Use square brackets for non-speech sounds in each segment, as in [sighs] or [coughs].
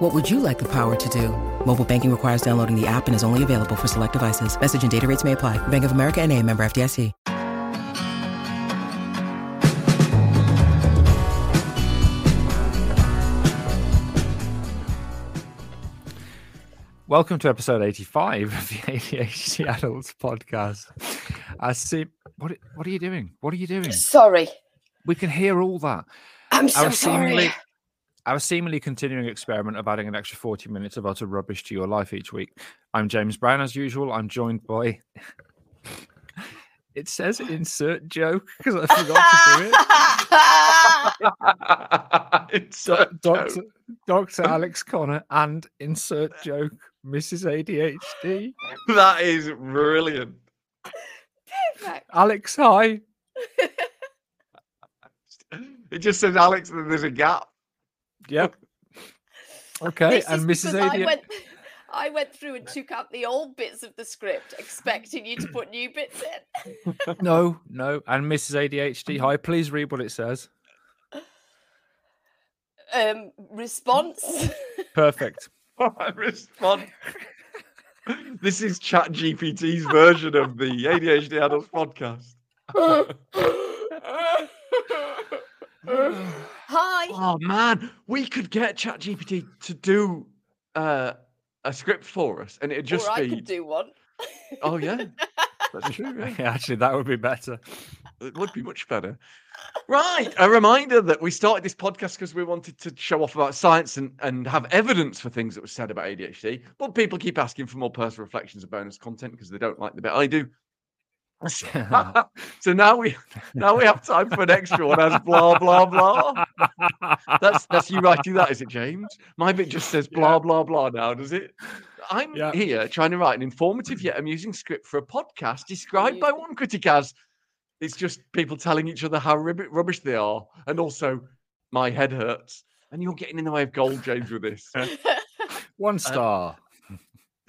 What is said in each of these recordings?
What would you like the power to do? Mobile banking requires downloading the app and is only available for select devices. Message and data rates may apply. Bank of America and a member FDIC. Welcome to episode 85 of the ADHD Adults podcast. Uh, I see. What, what are you doing? What are you doing? Sorry. We can hear all that. I'm so sorry. Seemingly, our seemingly continuing experiment of adding an extra 40 minutes of utter rubbish to your life each week. I'm James Brown, as usual. I'm joined by. [laughs] It says insert joke because I forgot to do it. [laughs] Insert Doctor, joke. Dr. Alex Conner and insert joke, Mrs. ADHD. That is brilliant. Perfect. Alex, hi. [laughs] It just says Alex and there's a gap. Yep. [laughs] Okay, This and Mrs. because I ADHD. went, I went through and took out the old bits of the script, expecting you to put new bits in. [laughs] No, no. And Mrs. ADHD, hi. Please read what it says. Um, response. Perfect. [laughs] Respond. this is Chat GPT's version of the ADHD Adults podcast. Hi. Oh man, we could get Chat GPT to do uh, a script for us, and it'd just or I could do one. Oh yeah, [laughs] that's true. Yeah. Yeah, actually, that would be better. It would be much better. Right. A reminder that we started this podcast because we wanted to show off about science and, and have evidence for things that were said about ADHD. But people keep asking for more personal reflections and bonus content because they don't like the bit I do. [laughs] so now we now we have time for an extra one as blah blah blah. That's that's you writing that, is it, James? My bit just says blah blah blah now, does it? I'm Yeah. here trying to write an informative yet amusing script for a podcast described by one critic as it's just people telling each other how rib- rubbish they are, and also my head hurts. And you're getting in the way of gold, James, with this. [laughs] One uh, star.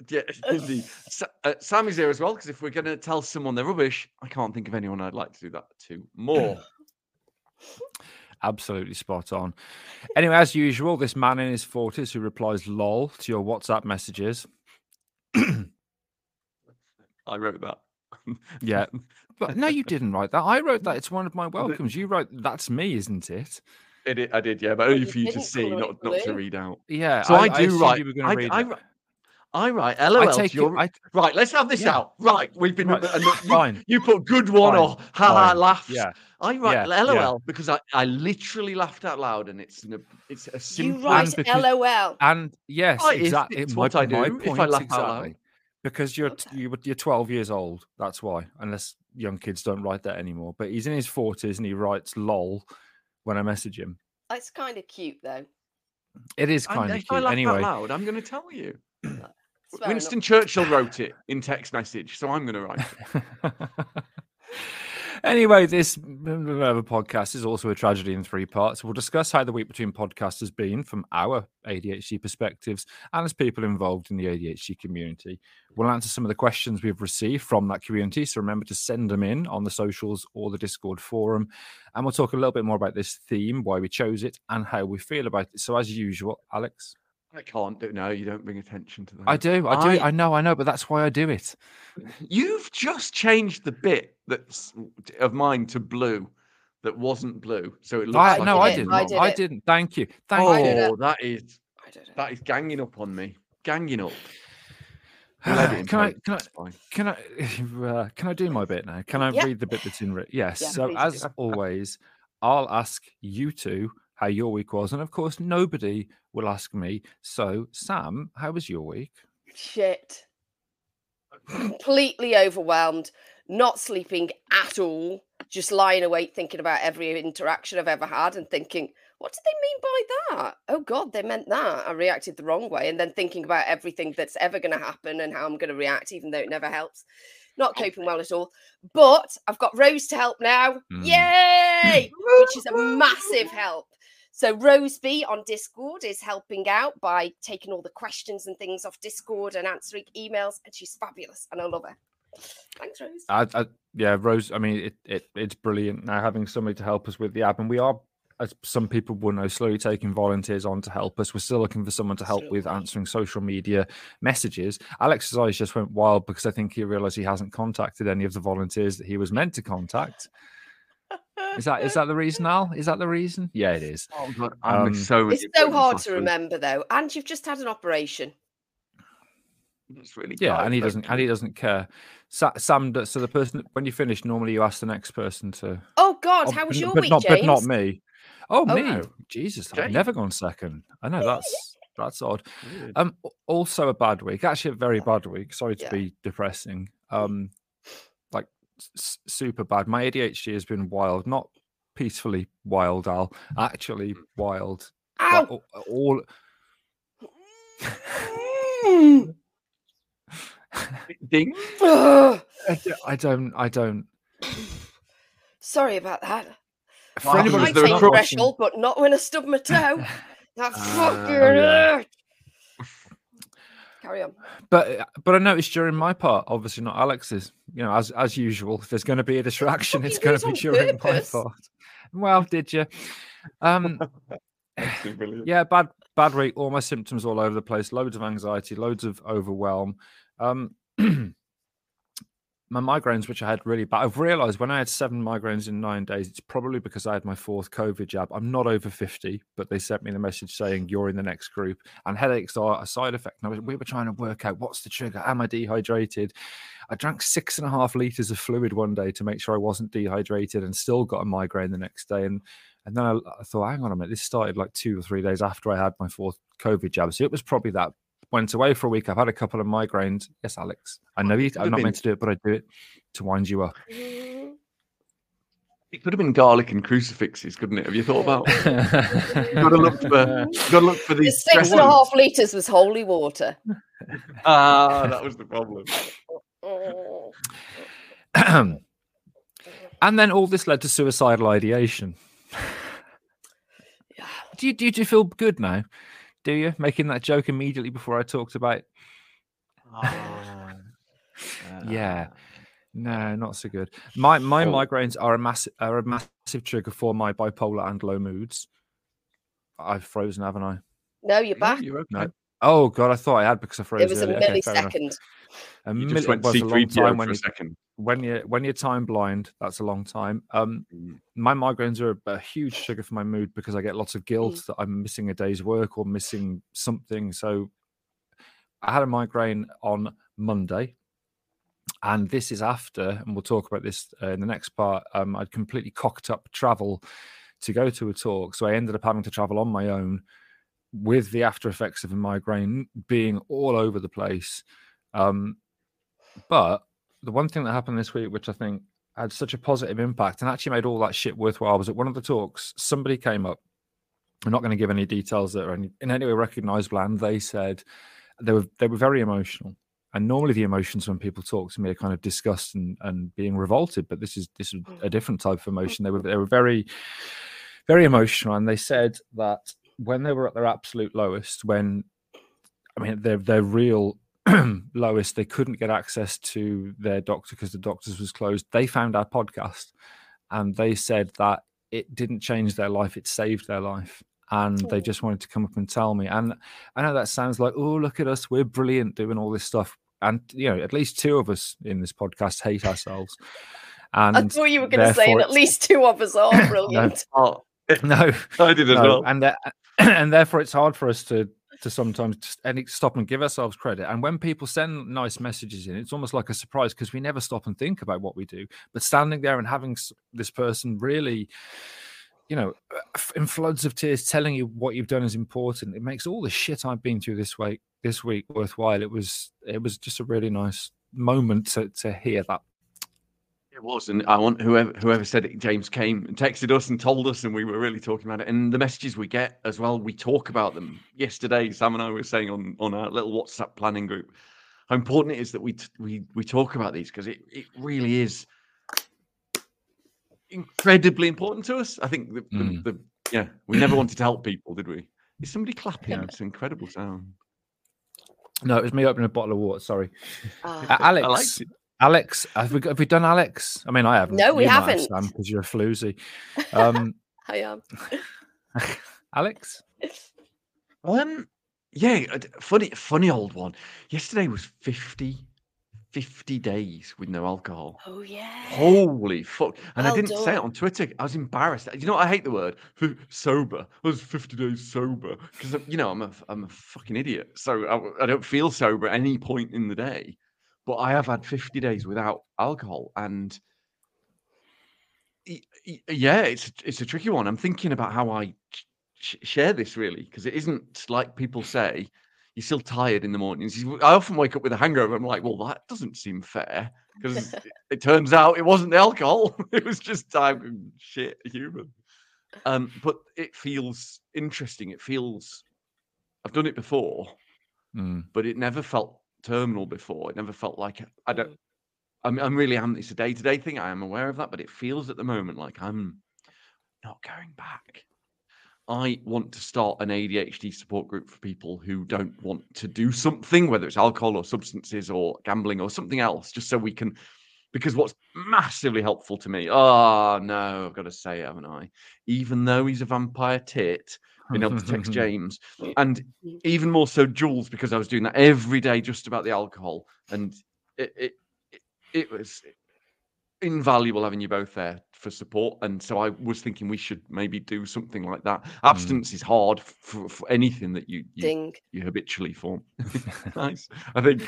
Yeah, [laughs] indeed. Sa- uh, Sam is here as well because if we're going to tell someone they're rubbish, I can't think of anyone I'd like to do that to more. [clears throat] Absolutely spot on. [laughs] Anyway, as usual, this man in his 40s who replies lol to your WhatsApp messages. [clears throat] I wrote that. [laughs] Yeah. But no, you didn't write that. I wrote that. It's one of my welcomes. You wrote that's me, isn't it? It, i- I did, yeah, but only for you to see, not not to read out. Yeah. So I, do assumed write. You were going I, to read I, it. wri- I write I LOL. take your... it. I, Right, let's have this Yeah. out. Right, we've been. Right, uh, and you- fine. You put good one or Fine, ha ha laughs. yeah. I write yeah, yeah. LOL because I, I literally laughed out loud and it's an, it's a you simple. write because- LOL. And yes, Right, it's- exactly. it's my, what I my do if I point, laugh out loud. Because you're t- you, you're 12 years old. That's why. Unless young kids don't write that anymore. But he's in his 40s and he writes lol when I message him. It's kind of cute though. It is I- kind of if I cute. laugh Anyway, out loud, I'm going to tell you. [clears throat] It's fair Winston enough. Churchill wrote it in text message, so I'm going to write it. [laughs] anyway, this whatever podcast is also a tragedy in three parts. We'll discuss how the week between podcasts has been from our ADHD perspectives and as people involved in the ADHD community. We'll answer some of the questions we've received from that community. So remember to send them in on the socials or the Discord forum. And we'll talk a little bit more about this theme, why we chose it, and how we feel about it. So, as usual, Alex. I can't do no. You don't bring attention to that. I do, I do, I- I know, I know, but that's why I do it. You've just changed the bit that's of mine to blue, that wasn't blue, so it looks I, like no, I did it, didn't. I I, did it. didn't. Thank you. Thank Oh, you. it. that is I don't know. that is ganging up on me. Ganging up. [sighs] We'll edit can I? Can I? it's fine. Can I? [laughs] Uh, can I do my bit now? Can I Yeah. read the bit that's in? Re- yes. Yeah, so as do. always, I'll ask you two how your week was, and of course, nobody will ask me. So, Sam, how was your week? Shit. [laughs] Completely overwhelmed, not sleeping at all, just lying awake thinking about every interaction I've ever had and thinking, what did they mean by that? Oh God, they meant that. I reacted the wrong way. And then thinking about everything that's ever going to happen and how I'm going to react, even though it never helps. not coping well at all. But I've got Rose to help now. Mm. Yay! [laughs] Which is a massive help. So Rose B on Discord is helping out by taking all the questions and things off Discord and answering emails, and she's fabulous, and I love her. Thanks, Rose. I, I, yeah, Rose. I mean, it, it it's brilliant now having somebody to help us with the app, and we are, as some people will know, slowly taking volunteers on to help us. We're still looking for someone to help with answering social media messages. Alex's eyes just went wild because I think he realised he hasn't contacted any of the volunteers that he was meant to contact. Is that is that the reason, Al? Is that the reason? Yeah, it is. Oh god, I Um, so It's so hard to remember though, and you've just had an operation. It's really Yeah, tight, and he but- doesn't and he doesn't care. Sa- Sam, so the person when you finish, normally you ask the next person to. Oh God, Oh, how was your but week, not, James? But not me. Oh, Oh, me. no. Jesus, I've never gone second. I know that's [laughs] that's odd. Weird. Um, also a bad week. Actually, a very bad week. Sorry to Yeah. be depressing. Um, like s- super bad. My ADHD has been wild. Not peacefully wild, Al. Actually wild. Ow! a- all. Mm. [laughs] Ding. Ugh. I d- I don't. I don't. Sorry about that. For Well, anybody was Might there a that's take not cross? threshold, but not when I stub my toe. That Ah, fucking yeah. hurt. Carry on. But uh, but I noticed during my part, obviously not Alex's. You know, as as usual, if there's going to be a distraction, [laughs] it's going to be on during my part. Well, did you? Um, [laughs] yeah, bad bad week. All my symptoms all over the place. Loads of anxiety, loads of overwhelm. Um, [clears throat] my migraines, which I had really bad. I've realised when I had seven migraines in nine days, it's probably because I had my fourth COVID jab. I'm not over fifty, but they sent me the message saying you're in the next group. And headaches are a side effect. And was, we were trying to work out what's the trigger. Am I dehydrated? I drank six and a half liters of fluid one day to make sure I wasn't dehydrated, and still got a migraine the next day. And and then I, I thought, hang on a minute, this started like two or three days after I had my fourth COVID jab. So it was probably that. Went away for a week. I've had a couple of migraines. Yes, Alex. I know you. I'm not been- meant to do it, but I do it to wind you up. It could have been garlic and crucifixes, couldn't it? Have you thought about? Got got to look for. Got to look for The these. six and a stress half litres was holy water. Ah, that was the problem. [clears throat] And then all this led to suicidal ideation. Yeah. Do you do you feel good now? Do you making that joke immediately before I talked about? Ah, [laughs] Yeah. No, not so good. My my Oh. migraines are a massive are a massive trigger for my bipolar and low moods. I've frozen, haven't I? No, you're No, back. you're okay. No. Oh god, I thought I had because I froze. It was a earlier. Okay, fair millisecond. A You milli- just went was a long time when a you, second. when you when you're time blind. That's a long time. Um, my migraines are a, a huge trigger for my mood because I get lots of guilt that I'm missing a day's work or missing something. So I had a migraine on Monday, and this is after, and we'll talk about this uh, in the next part. Um, I'd completely cocked up travel to go to a talk, so I ended up having to travel on my own with the after effects of a migraine being all over the place. Um, but the one thing that happened this week, which I think had such a positive impact and actually made all that shit worthwhile, was at one of the talks, somebody came up. I'm not going to give any details that are any, in any way recognizable, and they said they were they were very emotional. And normally the emotions when people talk to me are kind of disgust and, and being revolted, but this is this is a different type of emotion. They were [laughs] they were very very emotional, and they said that when they were at their absolute lowest, when I mean their their real [clears throat] lowest, they couldn't get access to their doctor because the doctors was closed. They found our podcast, and they said that it didn't change their life; it saved their life. And they just wanted to come up and tell me. And I know that sounds like, oh, look at us, we're brilliant doing all this stuff. And you know, at least two of us in this podcast hate ourselves. And I thought you were going to say, at least two of us are [coughs] brilliant. Oh, [laughs] no, I did as no, well. and uh, [clears throat] and therefore it's hard for us to to sometimes just any stop and give ourselves credit. And when people send nice messages in, it's almost like a surprise because we never stop and think about what we do. But standing there and having this person really, you know, in floods of tears, telling you what you've done is important, it makes all the shit I've been through this week this week worthwhile. It was it was just a really nice moment to to hear that. It was, and I want whoever whoever said it. James came and texted us and told us, and we were really talking about it. And the messages we get as well, we talk about them. Yesterday, Sam and I were saying on on our little WhatsApp planning group. how important it is that we t- we we talk about these because it it really is incredibly important to us. I think the, Mm. the, the yeah, we never wanted to help people, did we? Is somebody clapping? It's an incredible sound. No, it was me opening a bottle of water. Sorry. Uh, Alex. Liked it. Alex, have we, have we done Alex? I mean, I haven't. No, we You have, haven't. Sam, because you're a floozy. [laughs] Um, I am. [laughs] Alex, Um, yeah, funny, funny old one. Yesterday was 50, 50 days with no alcohol. Oh yeah. Holy fuck! And Well I didn't say it on Twitter. I was embarrassed. You know, what? I hate the word sober. I was fifty days sober because you know I'm a f- I'm a fucking idiot. So I don't feel sober at any point in the day. But I have had fifty days without alcohol, and y- y- yeah, it's a- it's a tricky one. I'm thinking about how I sh- share this really because it isn't like people say. You're still tired in the mornings. I often wake up with a hangover. I'm like, well, that doesn't seem fair because [laughs] it, it turns out it wasn't the alcohol. [laughs] it was just I'm shit human. Um, but it feels interesting. It feels I've done it before, Mm, but it never felt terminal before. It never felt like I don't. Mm. I'm, I'm really am. It's a day to day thing. I am aware of that, but it feels at the moment like I'm not going back. I want to start an ADHD support group for people who don't want to do something, whether it's alcohol or substances or gambling or something else, just so we can. Because what's massively helpful to me, oh no, I've got to say it, haven't I? Even though he's a vampire tit, being able to text [laughs] James, and even more so Jules, because I was doing that every day just about the alcohol, and it it, it, it was invaluable having you both there for support. And so I was thinking we should maybe do something like that. Abstinence is hard for, for anything that you you, Ding. you habitually form. [laughs] [laughs] nice, I think.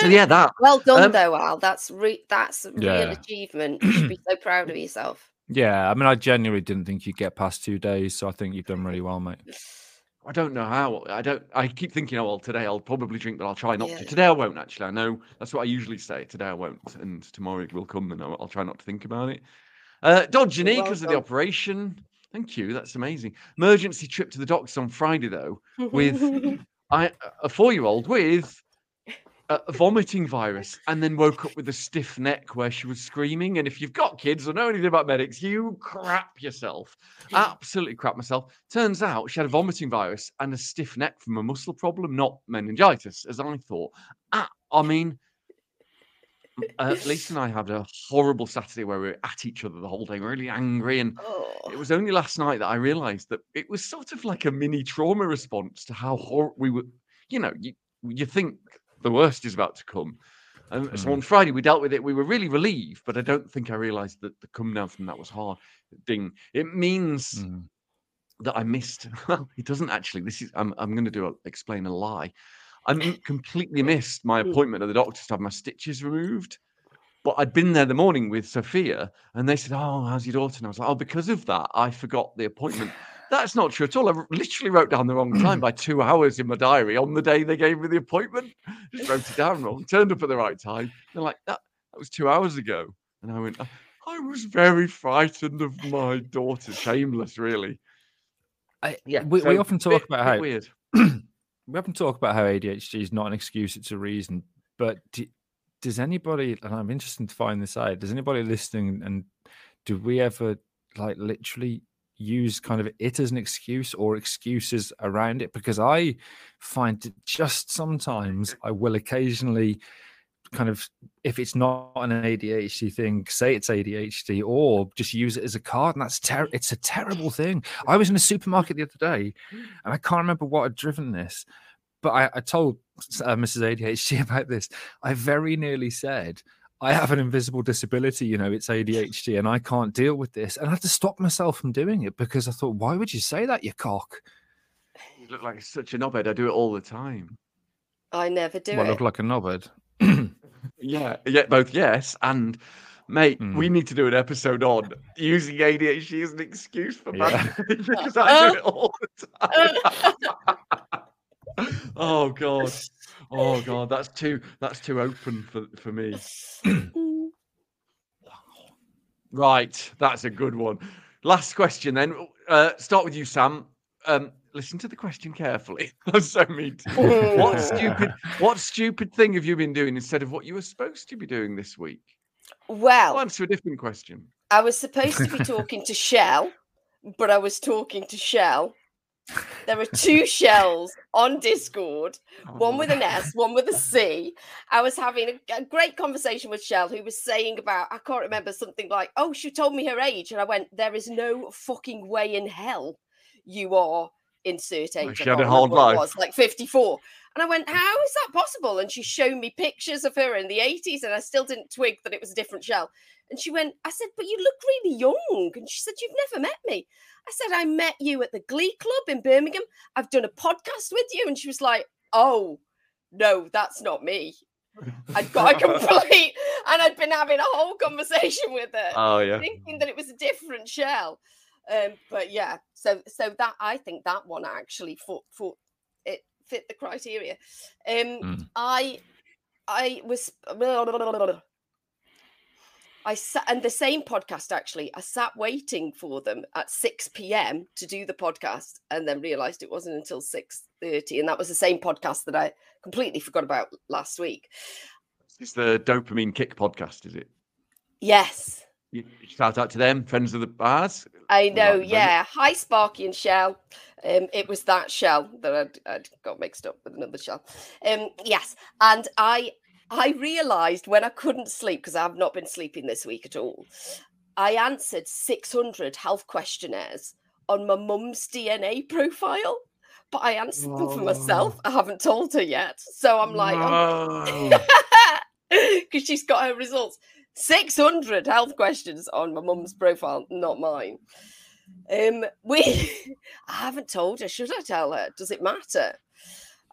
So yeah, that well done Um, though, Al. That's re- that's a real Yeah. achievement. You should be so proud of yourself. Yeah, I mean, I genuinely didn't think you'd get past two days, so I think you've done really well, mate. [sighs] I don't know how. I don't. I keep thinking, oh well, today I'll probably drink, but I'll try not Yeah. to. Today I won't actually. I know that's what I usually say. Today I won't, and tomorrow it will come, and I'll, I'll try not to think about it. Uh, Dodge You're knee because of the operation. Thank you. That's amazing. Emergency trip to the doctors on Friday though, with [laughs] I a four-year-old with a vomiting virus, and then woke up with a stiff neck where she was screaming. And if you've got kids or know anything about medics, you crap yourself. Absolutely crap myself. Turns out she had a vomiting virus and a stiff neck from a muscle problem, not meningitis, as I thought. Ah, I mean, uh, Lisa and I had a horrible Saturday where we were at each other the whole day, really angry. And oh. it was only last night that I realized that it was sort of like a mini trauma response to how hor- we were, you know, you, you think the worst is about to come. And so Mm. on Friday, we dealt with it. We were really relieved, but I don't think I realized that the come down from that was hard. Ding. It means Mm. that I missed. [laughs] Well, it doesn't actually. This is. I'm. I'm going to do a, explain a lie. I completely [laughs] missed my Mm. appointment at the doctor's to have my stitches removed. But I'd been there the morning with Sophia, and they said, "Oh, how's your daughter?" And I was like, "Oh, because of that, I forgot the appointment." [laughs] That's not true at all. I literally wrote down the wrong [clears throat] time by two hours in my diary on the day they gave me the appointment. Just wrote it down wrong. Turned up at the right time. They're like, "That that was two hours ago," and I went, "I- "I was very frightened of my daughter. Shameless, really." I, Yeah, we, we so often bit- talk about how weird. [clears throat] we often talk about how ADHD is not an excuse; it's a reason. But do, does anybody? And I'm interested to find this out. Does anybody listening and do we ever like literally use kind of it as an excuse or excuses around it? Because I find that just sometimes I will occasionally kind of if it's not an ADHD thing, say it's ADHD, or just use it as a card, and that's ter- it's a terrible thing. I was in a supermarket the other day, and I can't remember what had driven this, but I, I told uh, Mrs. ADHD [laughs] about this. I very nearly said, "I have an invisible disability, you know, it's ADHD, and I can't deal with this," and I had to stop myself from doing it because I thought, "Why would you say that, you cock?" You look like such a knobhead. I do it all the time. I never do Well, I look like a knobhead. [clears throat] Yeah, yeah, both yes and mate. Mm. We need to do an episode on using ADHD as an excuse for Yeah. bad because I do [laughs] it all the time. [laughs] oh god, oh god, that's too that's too open for for me. [clears throat] Right, that's a good one. Last question then. Uh, start with you, Sam. Um, listen to the question carefully. [laughs] That's so mean. what stupid what stupid thing have you been doing instead of what you were supposed to be doing this week? Well, I'll answer a different question. I was supposed to be talking to Shell, but I was talking to Shell. There are two shells on Discord, oh one with an S, one with a [laughs] C. I was having a, a great conversation with Shell, who was saying about, I can't remember something like, oh, she told me her age. And I went, there is no fucking way in hell you are insert age. she had a can't hard remember what it life. was, like 54. And I went, how is that possible? And she showed me pictures of her in the 80s, and I still didn't twig that it was a different Shell. And she went, I said, but you look really young. And she said, You've never met me. I said, I met you at the Glee Club in Birmingham. I've done a podcast with you. And she was like, Oh, no, that's not me. I'd got a [laughs] complete, and I'd been having a whole conversation with her, Oh yeah. thinking that it was a different shell. Um, but yeah, so so that I think that one actually for for it fit the criteria. Um, Mm. I I was I sat and the same podcast actually. I sat waiting for them at 6 p.m. to do the podcast and then realized it wasn't until 6:30 and that was the same podcast that I completely forgot about last week. It's the dopamine kick podcast, is it? Yes. You- Shout out to them, friends of the bars. I know, yeah. Hi, Sparky and Shell. Um, it was that shell that I'd, I'd got mixed up with another shell. Um, yes, and I I realised when I couldn't sleep because I've not been sleeping this week at all. I answered 600 health questionnaires on my mum's DNA profile, but I answered them for myself. I haven't told her yet, so I'm like, because [laughs] she's got her results. 600 health questions on my mum's profile, not mine. Um, we [laughs] I haven't told her. Should I tell her? Does it matter?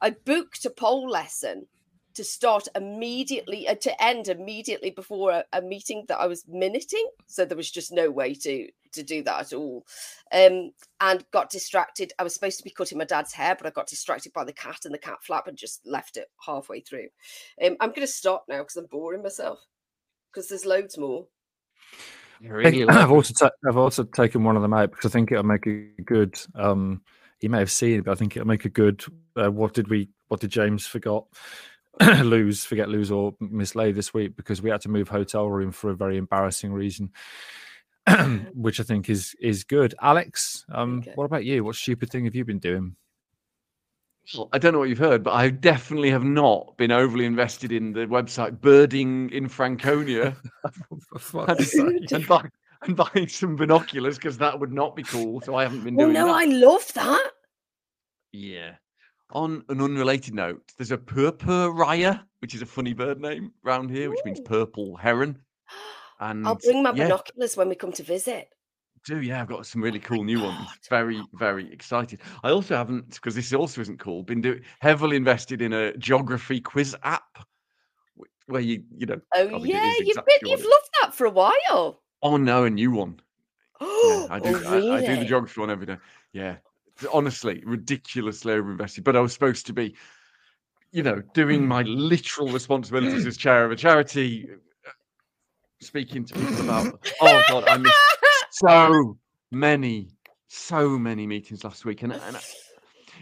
I booked a pole lesson to start immediately uh, to end immediately before a, a meeting that I was minuting. So there was just no way to to do that at all. Um, and got distracted. I was supposed to be cutting my dad's hair, but I got distracted by the cat and the cat flap and just left it halfway through. Um, I'm going to stop now because I'm boring myself because there's loads more. I I really think like I've also ta- I've also taken one of them out because I think it'll make a good. Um, you may have seen it, but I think it'll make a good. Uh, what did we? What did James forgot? [coughs] lose, forget, lose, or mislay this week because we had to move hotel room for a very embarrassing reason, [coughs] which I think is is good. Alex, um, Okay. what about you? What stupid thing have you been doing? Well, I don't know what you've heard, but I definitely have not been overly invested in the website Birding in Franconia [laughs] For fuck's sake. and, buy, and buying some binoculars because that would not be cool. So I haven't been Well, doing no, that. I love that. Yeah. On an unrelated note, there's a Purpurreiher, which is a funny bird name round here, which means purple heron. And I'll bring my yeah, binoculars when we come to visit. do yeah, I've got some really oh cool new ones. God. Very, very excited. I also haven't because this also isn't cool. Been doing heavily invested in a geography quiz app, where you you know. Oh yeah, you've exactly been you've it- loved that for a while. Oh no, a new one. Yeah, Oh, [gasps] I do. really? I, I do the geography one every day. Yeah, honestly, ridiculously overinvested. But I was supposed to be, you know, doing my literal responsibilities as chair of a charity, uh, speaking to people about. Oh God, I missed so many, so many meetings last week, and and I,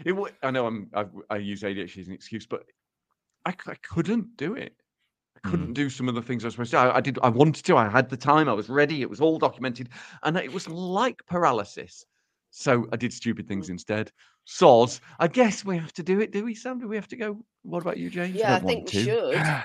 it. I know I'm. I, I use ADHD as an excuse, but I, I couldn't do it. I Mm. couldn't do some of the things I was supposed to. I, I did. I wanted to. I had the time. I was ready. It was all documented, and it was like paralysis. So I did stupid things instead. Soz. I guess we have to do it, do we, Sam? Do we have to go? What about you, James? Yeah, I don't think we to. should. [sighs]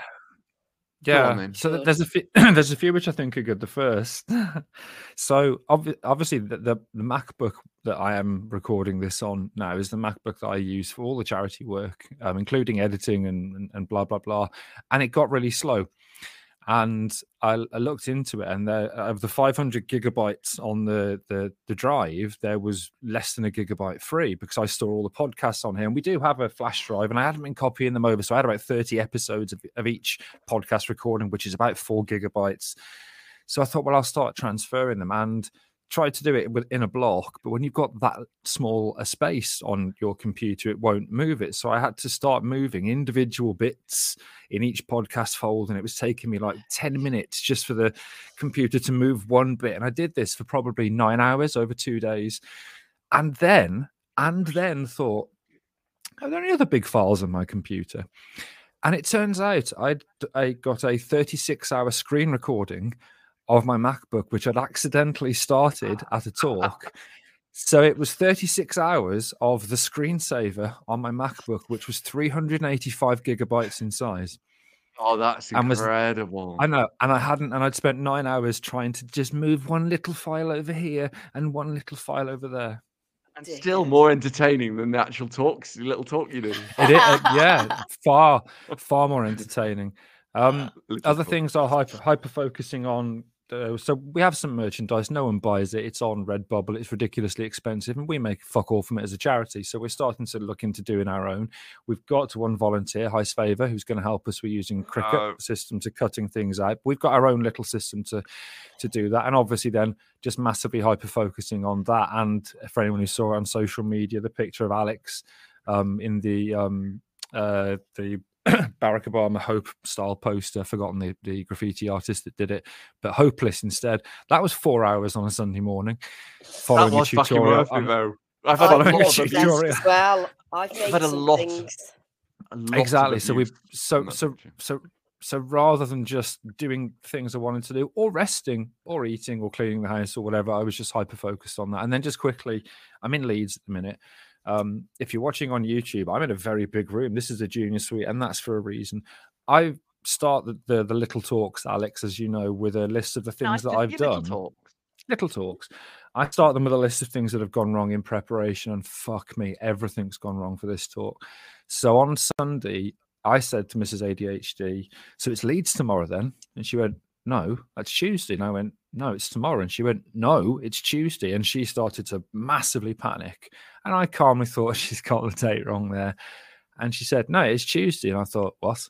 Yeah. then. So th- there's a few, [clears throat] there's a few which I think are good. The first, [laughs] so obvi- obviously the, the the MacBook that I am recording this on now is the MacBook that I use for all the charity work, um, including editing and, and and blah blah blah, and it got really slow. And I, I looked into it, and there, of the 500 gigabytes on the, the the drive, there was less than a gigabyte free because I store all the podcasts on here. And we do have a flash drive, and I hadn't been copying them over, so I had about 30 episodes of, of each podcast recording, which is about four gigabytes. So I thought, well, I'll start transferring them and tried to do it within a block. But when you've got that small a space on your computer, it won't move it. So I had to start moving individual bits in each podcast fold. And it was taking me like 10 minutes just for the computer to move one bit. And I did this for probably nine hours over two days. And then and then thought, are there any other big files on my computer? And it turns out I'd I got a 36 hour screen recording of my MacBook, which I'd accidentally started at a talk. So it was 36 hours of the screensaver on my MacBook, which was 385 gigabytes in size. Oh, that's And was- incredible. I know, and I hadn't, and I'd spent nine hours trying to just move one little file over here and one little file over there. and still more entertaining than the actual talks, the little talk you do. It, i- uh, yeah, [laughs] far, far more entertaining. Um, other things are hyper hyper focusing on. Uh, so we have some merchandise. No one buys it. It's on Redbubble. It's ridiculously expensive, and we make fuck all from it as a charity. So we're starting to look into doing our own. We've got one volunteer, Heis Favor, who's going to help us. We're using Cricut Oh. system to cutting things out. We've got our own little system to to do that, and obviously then just massively hyper focusing on that. And for anyone who saw it on social media, the picture of Alex um, in the um, uh, the [clears throat] Barack Obama Hope style poster. Forgotten the, the graffiti artist that did it, but hopeless instead. That was four hours on a Sunday morning. that Following was a fucking tutorial. worth it, though. I've had a I've a lot of tutorial. things as well. I've made had a lot. things. a lot exactly. So we abuse so so so so rather than just doing things I wanted to do, or resting, or eating, or cleaning the house, or whatever, I was just hyper focused on that. And then just quickly, I'm in Leeds at the minute. Um, if you're watching on YouTube, I'm in a very big room. This is a junior suite, and that's for a reason. I start the, the the little talks, Alex, as you know, with a list of the things Nice that I've hear little done. talks. little talks. I start them with a list of things that have gone wrong in preparation, and fuck me, everything's gone wrong for this talk. So on Sunday, I said to Mrs. ADHD, "So it's Leeds tomorrow, then?" And she went, "No, that's Tuesday." And I went, "No, it's tomorrow." And she went, "No, it's Tuesday." And she started to massively panic, and I calmly [laughs] thought she's got the date wrong there. And she said, "No, it's Tuesday." And I thought, "What?"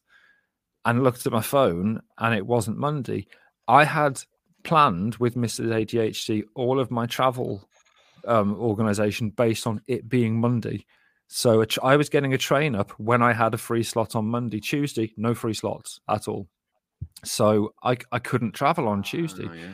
And looked at my phone, and it wasn't Monday. I had planned with Mrs. ADHD all of my travel um, organization based on it being Monday. So I was getting a train up when I had a free slot on Monday. Tuesday, no free slots at all. So I, I couldn't travel on ah, Tuesday. Oh, yeah.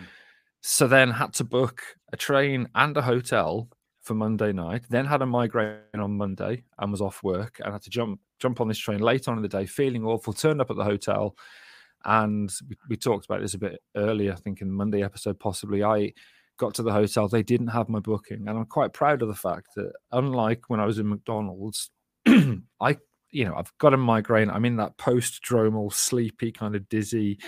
So then had to book a train and a hotel for Monday night. Then had a migraine on Monday and was off work and had to jump jump on this train late on in the day, feeling awful. Turned up at the hotel, and we, we talked about this a bit earlier. I think in the Monday episode, possibly. I got to the hotel. They didn't have my booking, and I'm quite proud of the fact that unlike when I was in McDonald's, [clears throat] I you know I've got a migraine. I'm in that post-dromal, sleepy kind of dizzy.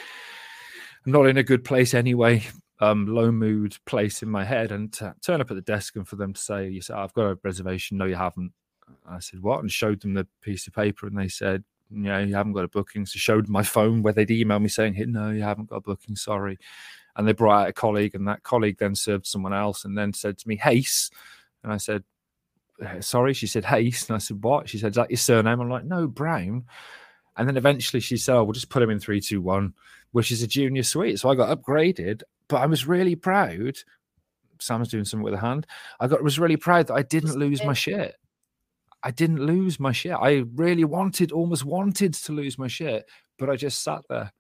Not in a good place anyway um, low mood place in my head and turn up at the desk and for them to say, "You said I've got a reservation." No, you haven't. I said, "What?" and showed them the piece of paper, and they said, "Yeah, you haven't got a booking." So showed my phone where they'd email me saying, "Hey, no, you haven't got a booking. Sorry." And they brought out a colleague, and that colleague then served someone else, and then said to me, "Hayes," and I said, "Uh, "Sorry." She said, "Hayes," [laughs] and I said, "What?" She said, "Is that your surname?" I'm like, "No, Brown." And then eventually she said, "Oh, we'll just put him in 321, which is a junior suite. So I got upgraded, but I was really proud. Sam's doing something with a hand. I got was really proud that I didn't lose my it. shit. I didn't lose my shit. I really wanted, almost wanted to lose my shit, but I just sat there.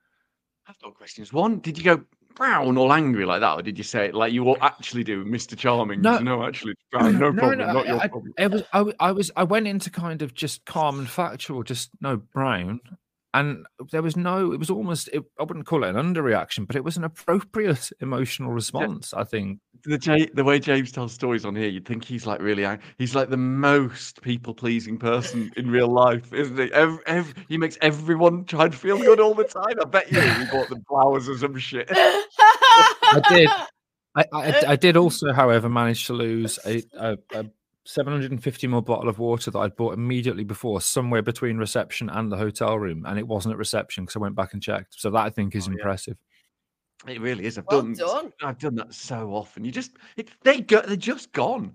I've got questions. One, did you go brown all angry like that, or did you say it like you will actually do, Mr. Charming? No. no, actually, no, problem, not I- your I, problem. It was I, I was I went into kind of just calm and factual, just no brown, and there was no. It was almost it, I wouldn't call it an underreaction, but it was an appropriate [laughs] emotional response. I think. The, J- the way James tells stories on here, you'd think he's like really ang- he's like the most people pleasing person in real life, isn't he? Ev- ev- he makes everyone try and feel good all the time. I bet you he bought them flowers or some shit. [laughs] I did. I, I, I did [laughs] also, however, manage to lose a, a, a 750 ml bottle of water that I'd bought immediately before, somewhere between reception and the hotel room, and it wasn't at reception because I went back and checked. So that I think is Oh, yeah. impressive. It really is. I've Well done, done. I've done that so often. You just it, they go they're just gone.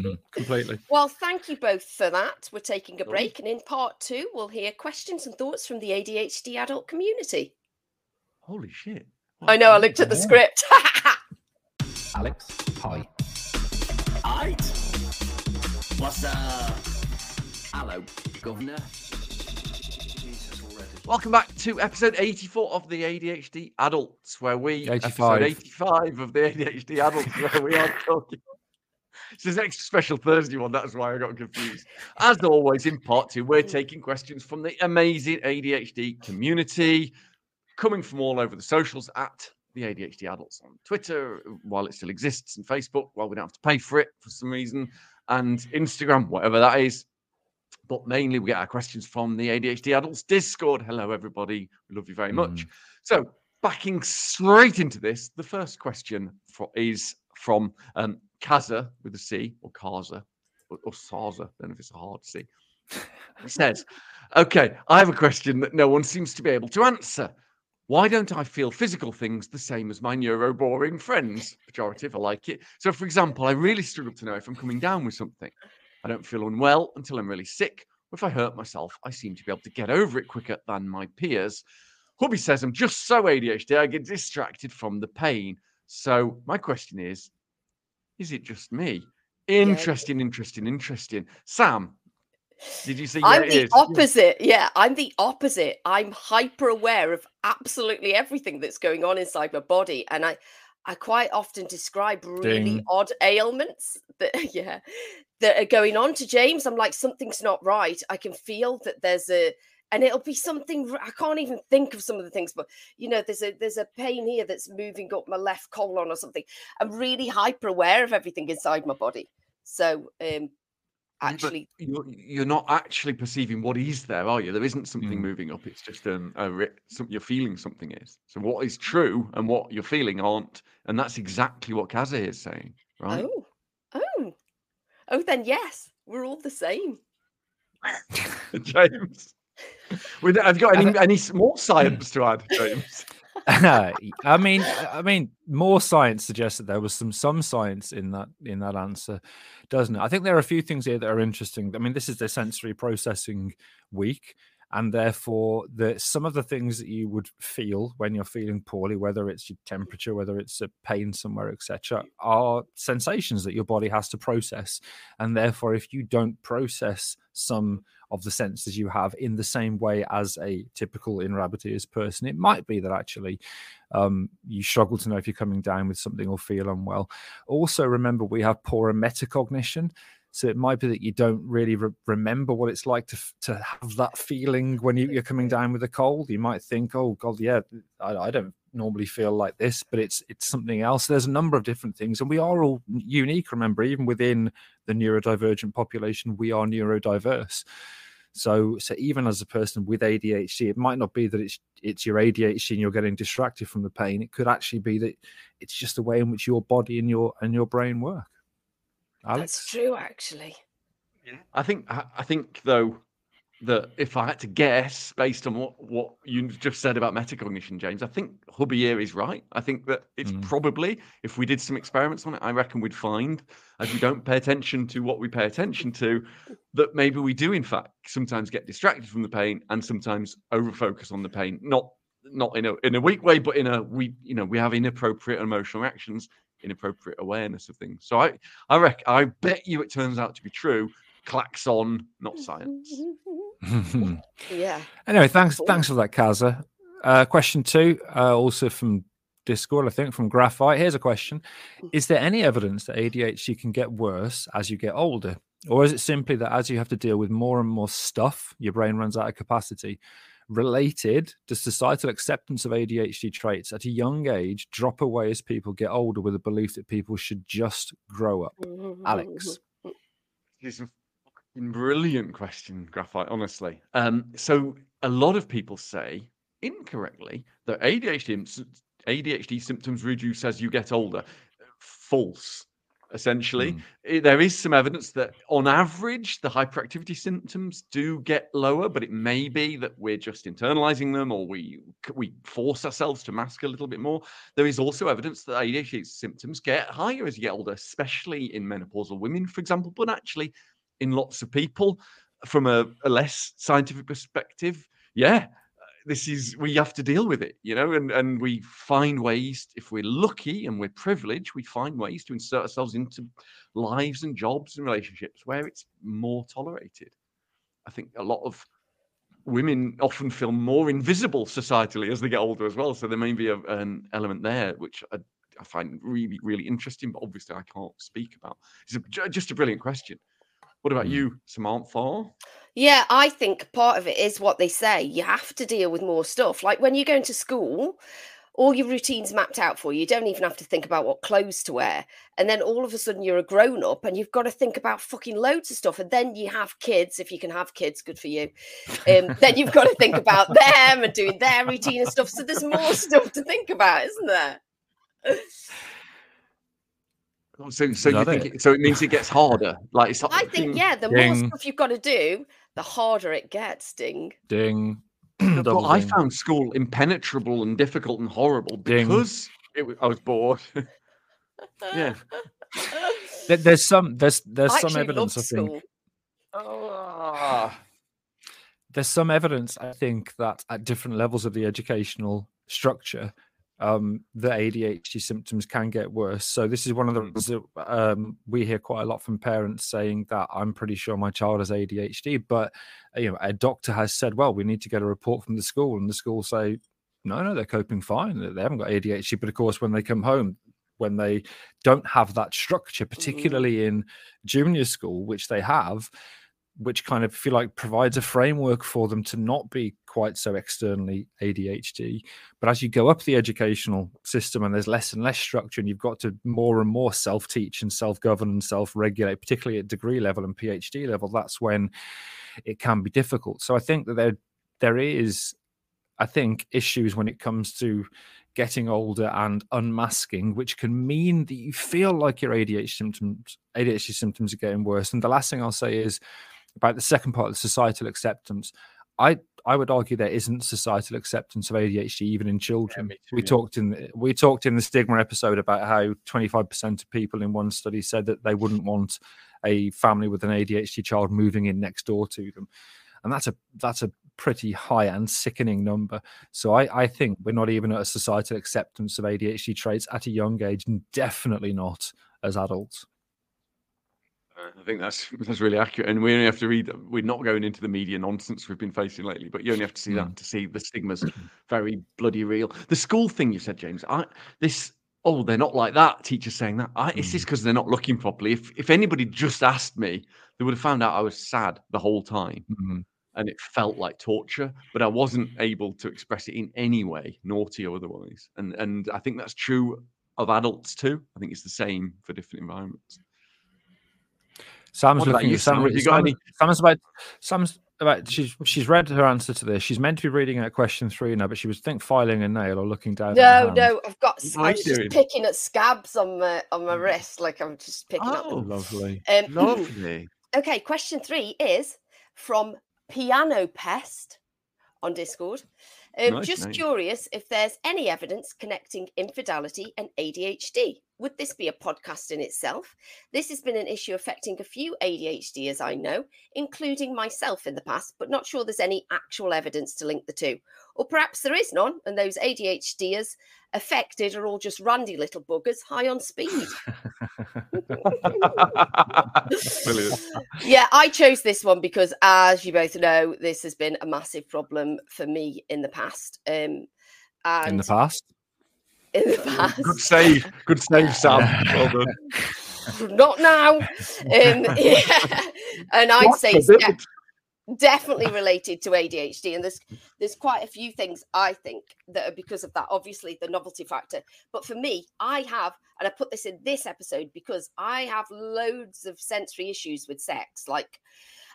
Mhm, completely. [laughs] Well, thank you both for that. We're taking a break, and in part two, we'll hear questions and thoughts from the ADHD adult community. Holy shit! I know, I looked at the script. [laughs] Alex, hi. Aight. What's up? Hello, Governor. Welcome back to episode 84 of the ADHD Adults, where we 85. episode 85 of the ADHD Adults, where we are [laughs] talking It's an extra special Thursday one. That's why I got confused. As always, in part two, we're taking questions from the amazing ADHD community, coming from all over the socials at the ADHD adults on Twitter, while it still exists, and Facebook, while we don't have to pay for it for some reason, and Instagram, whatever that is. But mainly, we get our questions from the ADHD adults Discord. Hello, everybody. We love you very much. So, backing straight into this, the first question for, is from um, Kaza with a C or Kaza or, or Saza. I don't know if it's a hard C. It says, Okay, I have a question that no one seems to be able to answer. Why don't I feel physical things the same as my neuro boring friends? Pejorative, I like it. So, for example, I really struggle to know if I'm coming down with something. I don't feel unwell until I'm really sick. If I hurt myself, I seem to be able to get over it quicker than my peers. Hubby says I'm just so ADHD, I get distracted from the pain. So, my question is is it just me? Interesting, interesting, interesting. Sam, did you see? I'm the opposite. Yeah, I'm the opposite. I'm hyper aware of absolutely everything that's going on inside my body, and I, I quite often describe really Ding. odd ailments that, [laughs] yeah, that are going on to James. I'm like, something's not right. I can feel that there's a, and it'll be something I can't even think of some of the things, but you know, there's a there's a pain here that's moving up my left colon or something. I'm really hyper aware of everything inside my body. So, um, actually, you're, you're not actually perceiving what is there, are you? There isn't something Mm. moving up. It's just um, a some, you're feeling something is. So what is true and what you're feeling aren't, and that's exactly what Kaza is saying, right? oh, oh, oh, then yes, we're all the same. [laughs] James, you got any, any more [clears throat] science to add, James? [laughs] I mean, I mean, more science suggests that there was some some science in that in that answer, doesn't it? I think there are a few things here that are interesting. I mean, this is the sensory processing week, and therefore, the some of the things that you would feel when you're feeling poorly, whether it's your temperature, whether it's a pain somewhere, etc., are sensations that your body has to process, and therefore, if you don't process some of the senses you have in the same way as a typical inrabites person, it might be that actually um, you struggle to know if you're coming down with something or feel unwell. Also, remember we have poorer metacognition. So it might be that you don't really re- remember what it's like to f- to have that feeling when you, you're coming down with a cold. You might think, "Oh God, yeah, I, I don't normally feel like this," but it's it's something else. There's a number of different things, and we are all unique. Remember, even within the neurodivergent population, we are neurodiverse. So, so even as a person with ADHD, it might not be that it's it's your ADHD and you're getting distracted from the pain. It could actually be that it's just the way in which your body and your and your brain work. Alex, That's true, actually. Yeah. I think I I think though that if I had to guess based on what what you just said about metacognition, James, I think Hubby here is right. I think that it's Mm. probably if we did some experiments on it, I reckon we'd find as we don't pay attention to what we pay attention to, that maybe we do in fact sometimes get distracted from the pain and sometimes over focus on the pain. Not not in a in a weak way, but in a we you know we have inappropriate emotional reactions, inappropriate awareness of things. So I I reckon I bet you it turns out to be true. Clacks on, not science. [laughs] [laughs] yeah. anyway, thanks Cool. thanks for that, Kaza. Uh, question two, uh, also from Discord, I think from Graphite. Here's a question: Is there any evidence that ADHD can get worse as you get older, or is it simply that as you have to deal with more and more stuff, your brain runs out of capacity? Related, does societal acceptance of ADHD traits at a young age drop away as people get older with a belief that people should just grow up? Alex. It's a fucking brilliant question, Graphite, honestly. Um, so a lot of people say incorrectly that ADHD, ADHD symptoms reduce as you get older. False. Essentially, Mm. I- there is some evidence that on average the hyperactivity symptoms do get lower, but it may be that we're just internalizing them or we we force ourselves to mask a little bit more. There is also evidence that ADHD symptoms get higher as you get older, especially in menopausal women, for example, but actually in lots of people from a, a less scientific perspective. Yeah, this is we have to deal with it, you know, and and we find ways if we're lucky and we're privileged, we find ways to insert ourselves into lives and jobs and relationships where it's more tolerated. I think a lot of women often feel more invisible societally as they get older as well. So there may be a, an element there which I, I find really, really interesting, but obviously I can't speak about. It's a, just a brilliant question. What about Mm. you, Samantha? Yeah, I think part of it is what they say. You have to deal with more stuff. Like when you go into school, all your routines mapped out for you. You don't even have to think about what clothes to wear. And then all of a sudden you're a grown up and you've got to think about fucking loads of stuff. And then you have kids, if you can have kids, good for you. Um, [laughs] then you've got to think about them and doing their routine and stuff. So there's more [laughs] stuff to think about, isn't there? [laughs] Oh, So, so you think it? it, so? It means it gets harder. Like it's. I think, yeah, the Ding. more stuff you've got to do, the harder it gets, Ding. Ding. [clears throat] But Double I found school impenetrable and difficult and horrible Ding. because it was, I was bored. [laughs] Yeah. [laughs] There- There's some there's there's I some actually evidence I think school. Ah. there's some evidence I think that at different levels of the educational structure, um, the ADHD symptoms can get worse. So this is one of the Mm. reasons um, we hear quite a lot from parents saying that I'm pretty sure my child has ADHD, but you know a doctor has said, well, we need to get a report from the school, and the school say, no, no, they're coping fine. They- They haven't got ADHD, but of course when they come home. When they don't have that structure, particularly in junior school, which they have, which kind of feel like provides a framework for them to not be quite so externally ADHD. But as you go up the educational system and there's less and less structure, and you've got to more and more self teach and self govern and self regulate, particularly at degree level and PhD level, that's when it can be difficult. So I think that there there is, I think, issues when it comes to getting older and unmasking, which can mean that you feel like your ADHD symptoms ADHD symptoms are getting worse. And the last thing I'll say is about the second part, of the societal acceptance. I I would argue there isn't societal acceptance of ADHD even in children. me too, we yeah. talked in the, we talked in the stigma episode about how 25% of people in one study said that they wouldn't want a family with an ADHD child moving in next door to them. And that's a that's a pretty high and sickening number. So I, I think we're not even at a societal acceptance of ADHD traits at a young age, and definitely not as adults. I think that's [laughs] that's really accurate, and we only have to read. We're not going into the media nonsense we've been facing lately, but you only have to see that to see the stigmas [clears throat] very bloody real. The school thing you said, James. I this oh they're not like that. Teachers saying that. I, it's just because they're not looking properly. If if anybody just asked me, they would have found out I was sad the whole time, Mhm. and it felt like torture. But I wasn't able to express it in any way, naughty or otherwise. And and I think that's true of adults too. I think it's the same for different environments. Sam's What looking you, at Sam. Sam? Have you got Sam- any- Sam's about Sam's about she's she's read her answer to this. She's meant to be reading at question three now, but she was think filing a nail or looking down. No, no, I've got. What am I I just doing? picking at scabs on my on my wrist, like I'm just picking up. Oh, Lovely. Um, lovely. [clears throat] Okay, question three is from Piano Pest on Discord. Um, Nice just name. curious if there's any evidence connecting infidelity and ADHD. Would this be a podcast in itself? This has been an issue affecting a few ADHD, as I know, including myself in the past, but not sure there's any actual evidence to link the two. Or perhaps there is none, and those ADHDers affected are all just randy little buggers high on speed. [laughs] Brilliant. yeah, I chose this one because, as you both know, this has been a massive problem for me in the past. Um, and In the past. in the past, Good save. Good save, Sam. [laughs] Well done. not now. Um, [laughs] yeah. And I'd say it's What? de- definitely related to ADHD. And there's there's quite a few things I think that are because of that. Obviously, the novelty factor. But for me, I have, and I put this in this episode because I have loads of sensory issues with sex. Like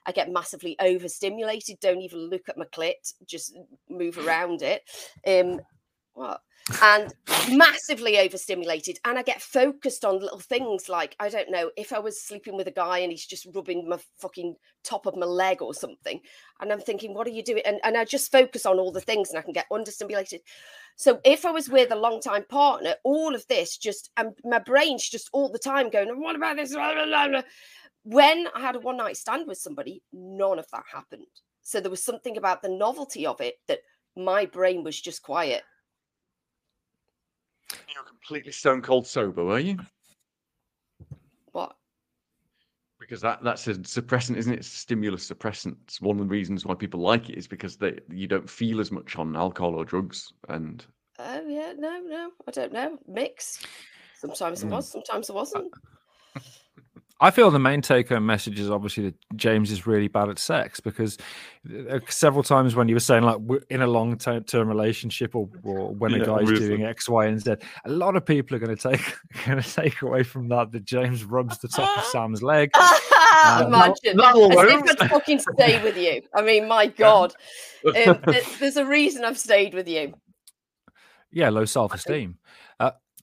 I get massively overstimulated, don't even look at my clit, just move around it. Um what? And massively overstimulated. And I get focused on little things like, I don't know, if I was sleeping with a guy and he's just rubbing my fucking top of my leg or something. And I'm thinking, what are you doing? And, and I just focus on all the things and I can get understimulated. So if I was with a long time partner, all of this just, and my brain's just all the time going, "And what about this? Blah, blah, blah, blah." When I had a one night stand with somebody, none of that happened. So there was something about the novelty of it that my brain was just quiet. You're completely stone cold sober, were you? What? Because that, that's a suppressant, isn't it? It's a stimulus suppressant. It's one of the reasons why people like it is because they you don't feel as much on alcohol or drugs. And Oh yeah, no, no, I don't know. Mix. Sometimes it Mm. was, sometimes it wasn't. I feel the main take home message is obviously that James is really bad at sex because uh, several times when you were saying like we're in a long term relationship or, or when a guy's obviously. doing X, Y, and Z, a lot of people are going to take [laughs] going to take away from that that James rubs the top of [gasps] Sam's leg. [laughs] Imagine. that As if I'd fucking stay with you. I mean, my [laughs] God. Um, there's a reason I've stayed with you. Yeah, low self esteem.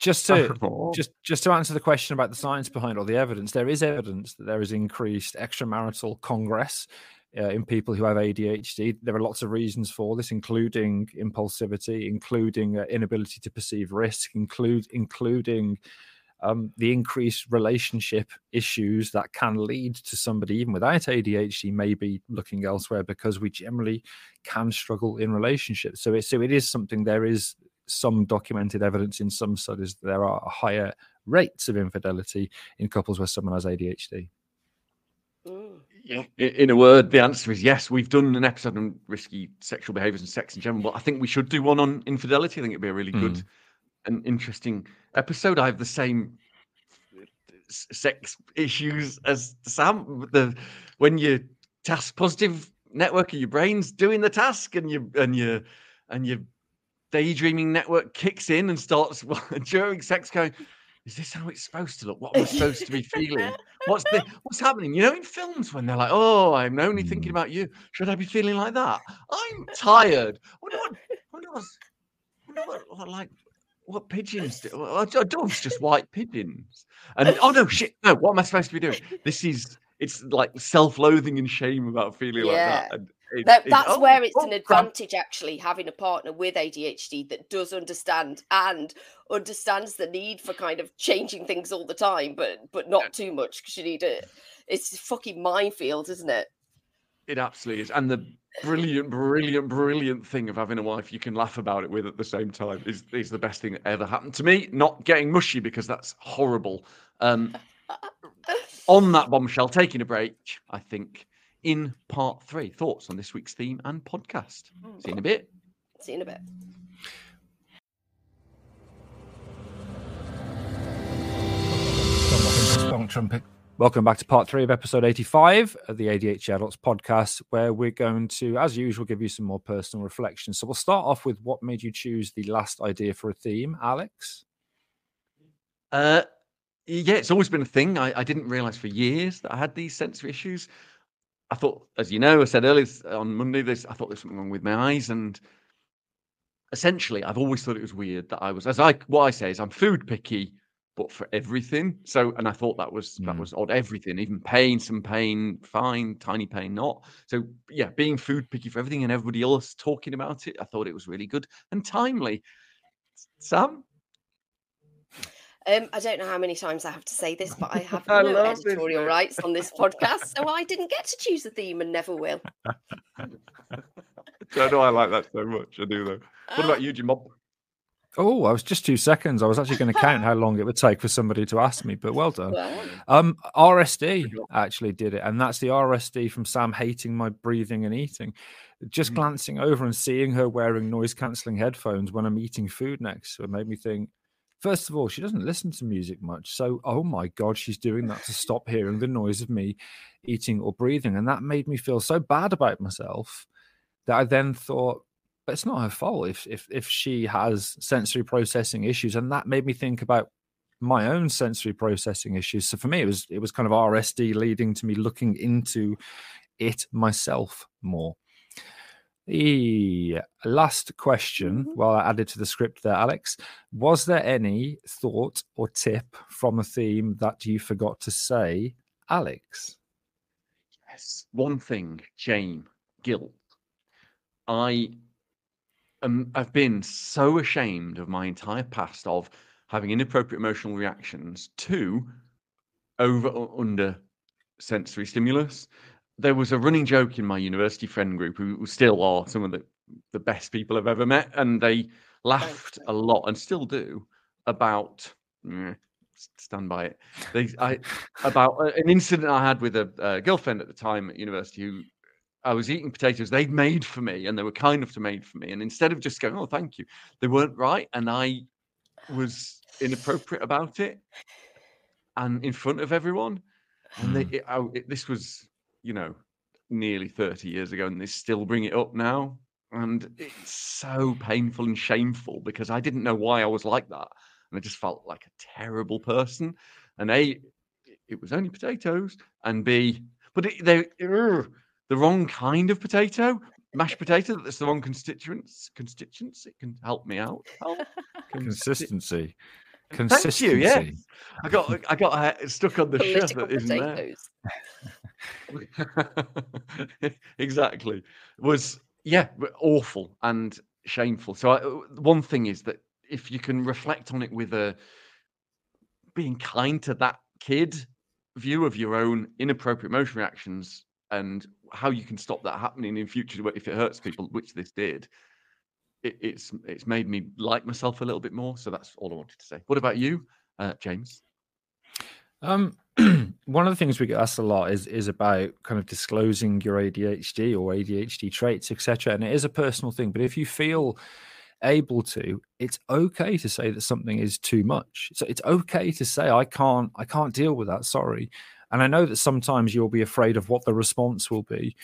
Just to Oh. just just to answer the question about the science behind all the evidence, there is evidence that there is increased extramarital congress uh, in people who have ADHD. There are lots of reasons for this, including impulsivity, including uh, inability to perceive risk, include including um, the increased relationship issues that can lead to somebody even without ADHD maybe looking elsewhere because we generally can struggle in relationships. So it so it is something there is some documented evidence in some studies that there are higher rates of infidelity in couples where someone has ADHD. Mm. Yeah. In a word, the answer is yes. We've done an episode on risky sexual behaviors and sex in general, but I think we should do one on infidelity. I think it'd be a really good and interesting episode. I have the same sex issues as Sam. The when your task positive network of your brain's doing the task, and you and you and your daydreaming network kicks in and starts [laughs] during sex going. Is this how it's supposed to look? What am I supposed to be feeling? What's the [laughs] what's happening? You know, in films when they're like, "Oh, I'm only thinking Mm. about you." Should I be feeling like that? I'm tired. [laughs] Wonder what? Wonder what's, wonder what, what like what pigeons do? Well, uh, doves just white pigeons. And oh no, shit! No, what am I supposed to be doing? This is it's like self-loathing and shame about feeling like that. And it- That, it- that's oh, where it's oh, an advantage actually having a partner with ADHD that does understand and understands the need for kind of changing things all the time, but but not too much because you need it. It's fucking minefield, isn't it? It absolutely is. And the brilliant, brilliant, brilliant thing of having a wife you can laugh about it with at the same time is, is the best thing that ever happened to me. Not getting mushy because that's horrible. Um, [laughs] on that bombshell, taking a break, I think, in part three. Thoughts on this week's theme and podcast. See you in a bit. See you in a bit. Welcome back to part three of episode 85 of the ADHD Adults podcast, where we're going to, as usual, give you some more personal reflections. So we'll start off with what made you choose the last idea for a theme, Alex. Uh, yeah, it's always been a thing. I, I didn't realize for years that I had these sensory issues. I thought, as you know, I said earlier on Monday, this I thought there's something wrong with my eyes, and essentially, I've always thought it was weird that I was, as I what I say is, I'm food picky, but for everything. So, and I thought that was that Mm. was odd. Everything, even pain, some pain, fine, tiny pain, not. So, yeah, being food picky for everything, and everybody else talking about it, I thought it was really good and timely. Sam, Um, I don't know how many times I have to say this, but I have [laughs] I no love this editorial bit. rights on this [laughs] podcast, so I didn't get to choose the theme and never will. [laughs] I know I like that so much. I do though. What about you, Jim? Oh, I was just two seconds. I was actually going to count how long it would take for somebody to ask me, but well done. Um, RSD actually did it, and that's the RSD from Sam hating my breathing and eating. Just Mm. glancing over and seeing her wearing noise cancelling headphones when I'm eating food next to her made me think. First of all, she doesn't listen to music much, so oh my god, she's doing that to stop hearing the noise of me eating or breathing, and that made me feel so bad about myself that I then thought, but it's not her fault if if if she has sensory processing issues, and that made me think about my own sensory processing issues. So for me, it was it was kind of RSD leading to me looking into it myself more. The last question, Mhm. well, I added to the script there, Alex. Was there any thought or tip from a theme that you forgot to say, Alex? Yes. One thing, shame, guilt. I am I've been so ashamed of my entire past of having inappropriate emotional reactions to over or under sensory stimulus. There was a running joke in my university friend group who, still are some of the, the best people I've ever met, and they laughed a lot and still do about mm, stand by it. They I about an incident I had with a, uh girlfriend at the time at university who I was eating potatoes they'd made for me and they were kind enough to made for me. And instead of just going, oh, thank you, they weren't right. And I was inappropriate about it and in front of everyone. And they, [sighs] it, I, it, this was, you know, nearly 30 years ago, and they still bring it up now. And it's so painful and shameful because I didn't know why I was like that. And I just felt like a terrible person. And A, it was only potatoes. And B, but it, they, ugh, the wrong kind of potato, mashed potato, that's the wrong constituents. Constituents, it can help me out. Help. [laughs] Consti- Consistency. Thank you. Yeah, I got I got uh, stuck on the shirt Political that isn't there. [laughs] [laughs] exactly. Was yeah awful and shameful. So I, one thing is that if you can reflect on it with a being kind to that kid view of your own inappropriate emotion reactions and how you can stop that happening in future if it hurts people which this did it, it's it's made me like myself a little bit more. So that's all i wanted to say. What about you uh, james? Um, [clears throat] one of the things we get asked a lot is is about kind of disclosing your ADHD or ADHD traits, etc. And it is a personal thing, but if you feel able to, it's okay to say that something is too much. So it's okay to say I can't I can't deal with that. Sorry. And I know that sometimes you'll be afraid of what the response will be.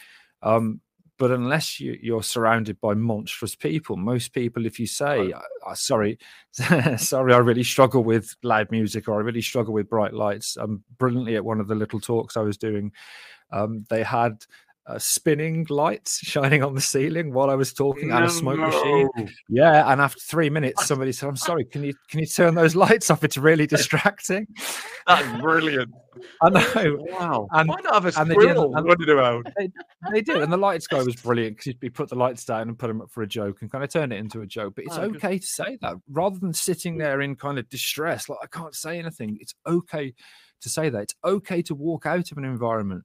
Um, but unless you, you're surrounded by monstrous people, most people, if you say, "I- I- "Sorry, [laughs] sorry, I really struggle with loud music," or "I really struggle with bright lights," um, brilliantly at one of the little talks I was doing, um, they had uh, spinning lights shining on the ceiling while I was talking and a smoke machine. Yeah, and after three minutes, somebody said, "I'm sorry, can you can you turn those lights off? It's really [laughs] distracting." that's brilliant [laughs] I know. wow And- why not have a and they did- and- running around They did, and the lights guy was brilliant because he put the lights down and put them up for a joke and kind of turned it into a joke. But it's Oh, good. okay to say that rather than sitting there in kind of distress, like I can't say anything. It's okay to say that. It's okay to walk out of an environment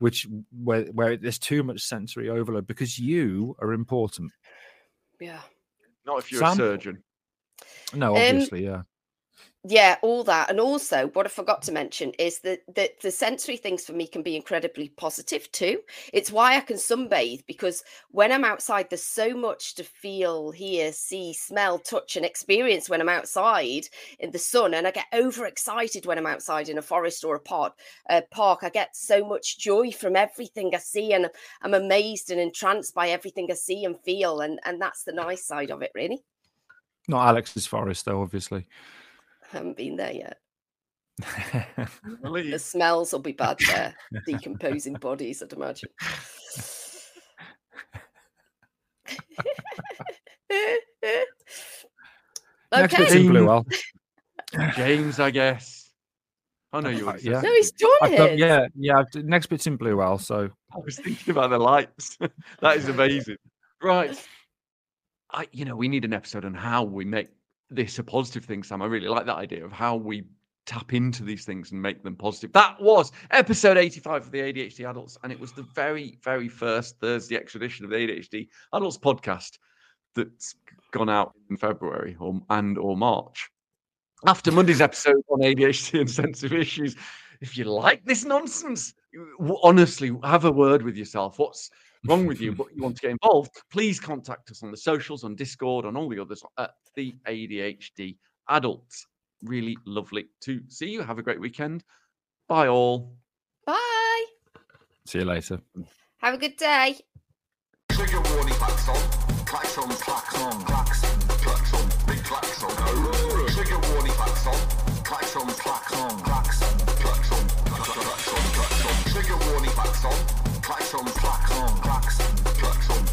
which where where there's too much sensory overload because you are important. Yeah. not if you're Sam? a surgeon No, Um, obviously, yeah. Yeah, all that. And also, what I forgot to mention is that, that the sensory things for me can be incredibly positive too. It's why I can sunbathe because when I'm outside, there's so much to feel, hear, see, smell, touch, and experience when I'm outside in the sun. And I get overexcited when I'm outside in a forest or a park. A park. I get so much joy from everything I see, and I'm amazed and entranced by everything I see and feel. And, and that's the nice side of it, really. Not Alex's forest, though, obviously. I [laughs] haven't been there yet. The smells will be bad there. [laughs] Decomposing bodies, I'd imagine. [laughs] Next bit's okay. in blue. Al. James, I guess. Oh no, you Uh, already yeah. No, he's done I've done- it. yeah, yeah. Next bit's in blue, Al. So I was thinking about the lights. that is amazing. Right. I, you know, we need an episode on how we make this a positive thing, Sam. I really like that idea of how we tap into these things and make them positive. That was episode 85 of the ADHD Adults, and it was the very, very first Thursday expedition of the ADHD Adults podcast that's gone out in February or and or March. After Monday's episode on ADHD [laughs] and sensitive issues, if you like this nonsense, honestly, have a word with yourself. What's wrong with you? [laughs] But you want to get involved? Please contact us on the socials, on Discord, on all the others at the ADHD Adults. Really lovely to see you. Have a great weekend. Bye all. Bye. see you later. Have a good day. Trigger warning klaxon. Klaxon, klaxon, klaxon, klaxon, big klaxon. Trigger warning klaxon. Klaxon, klaxon, klaxon, klaxon, klaxon, klaxon. Trigger warning klaxon. Platform, platform, platform, platform.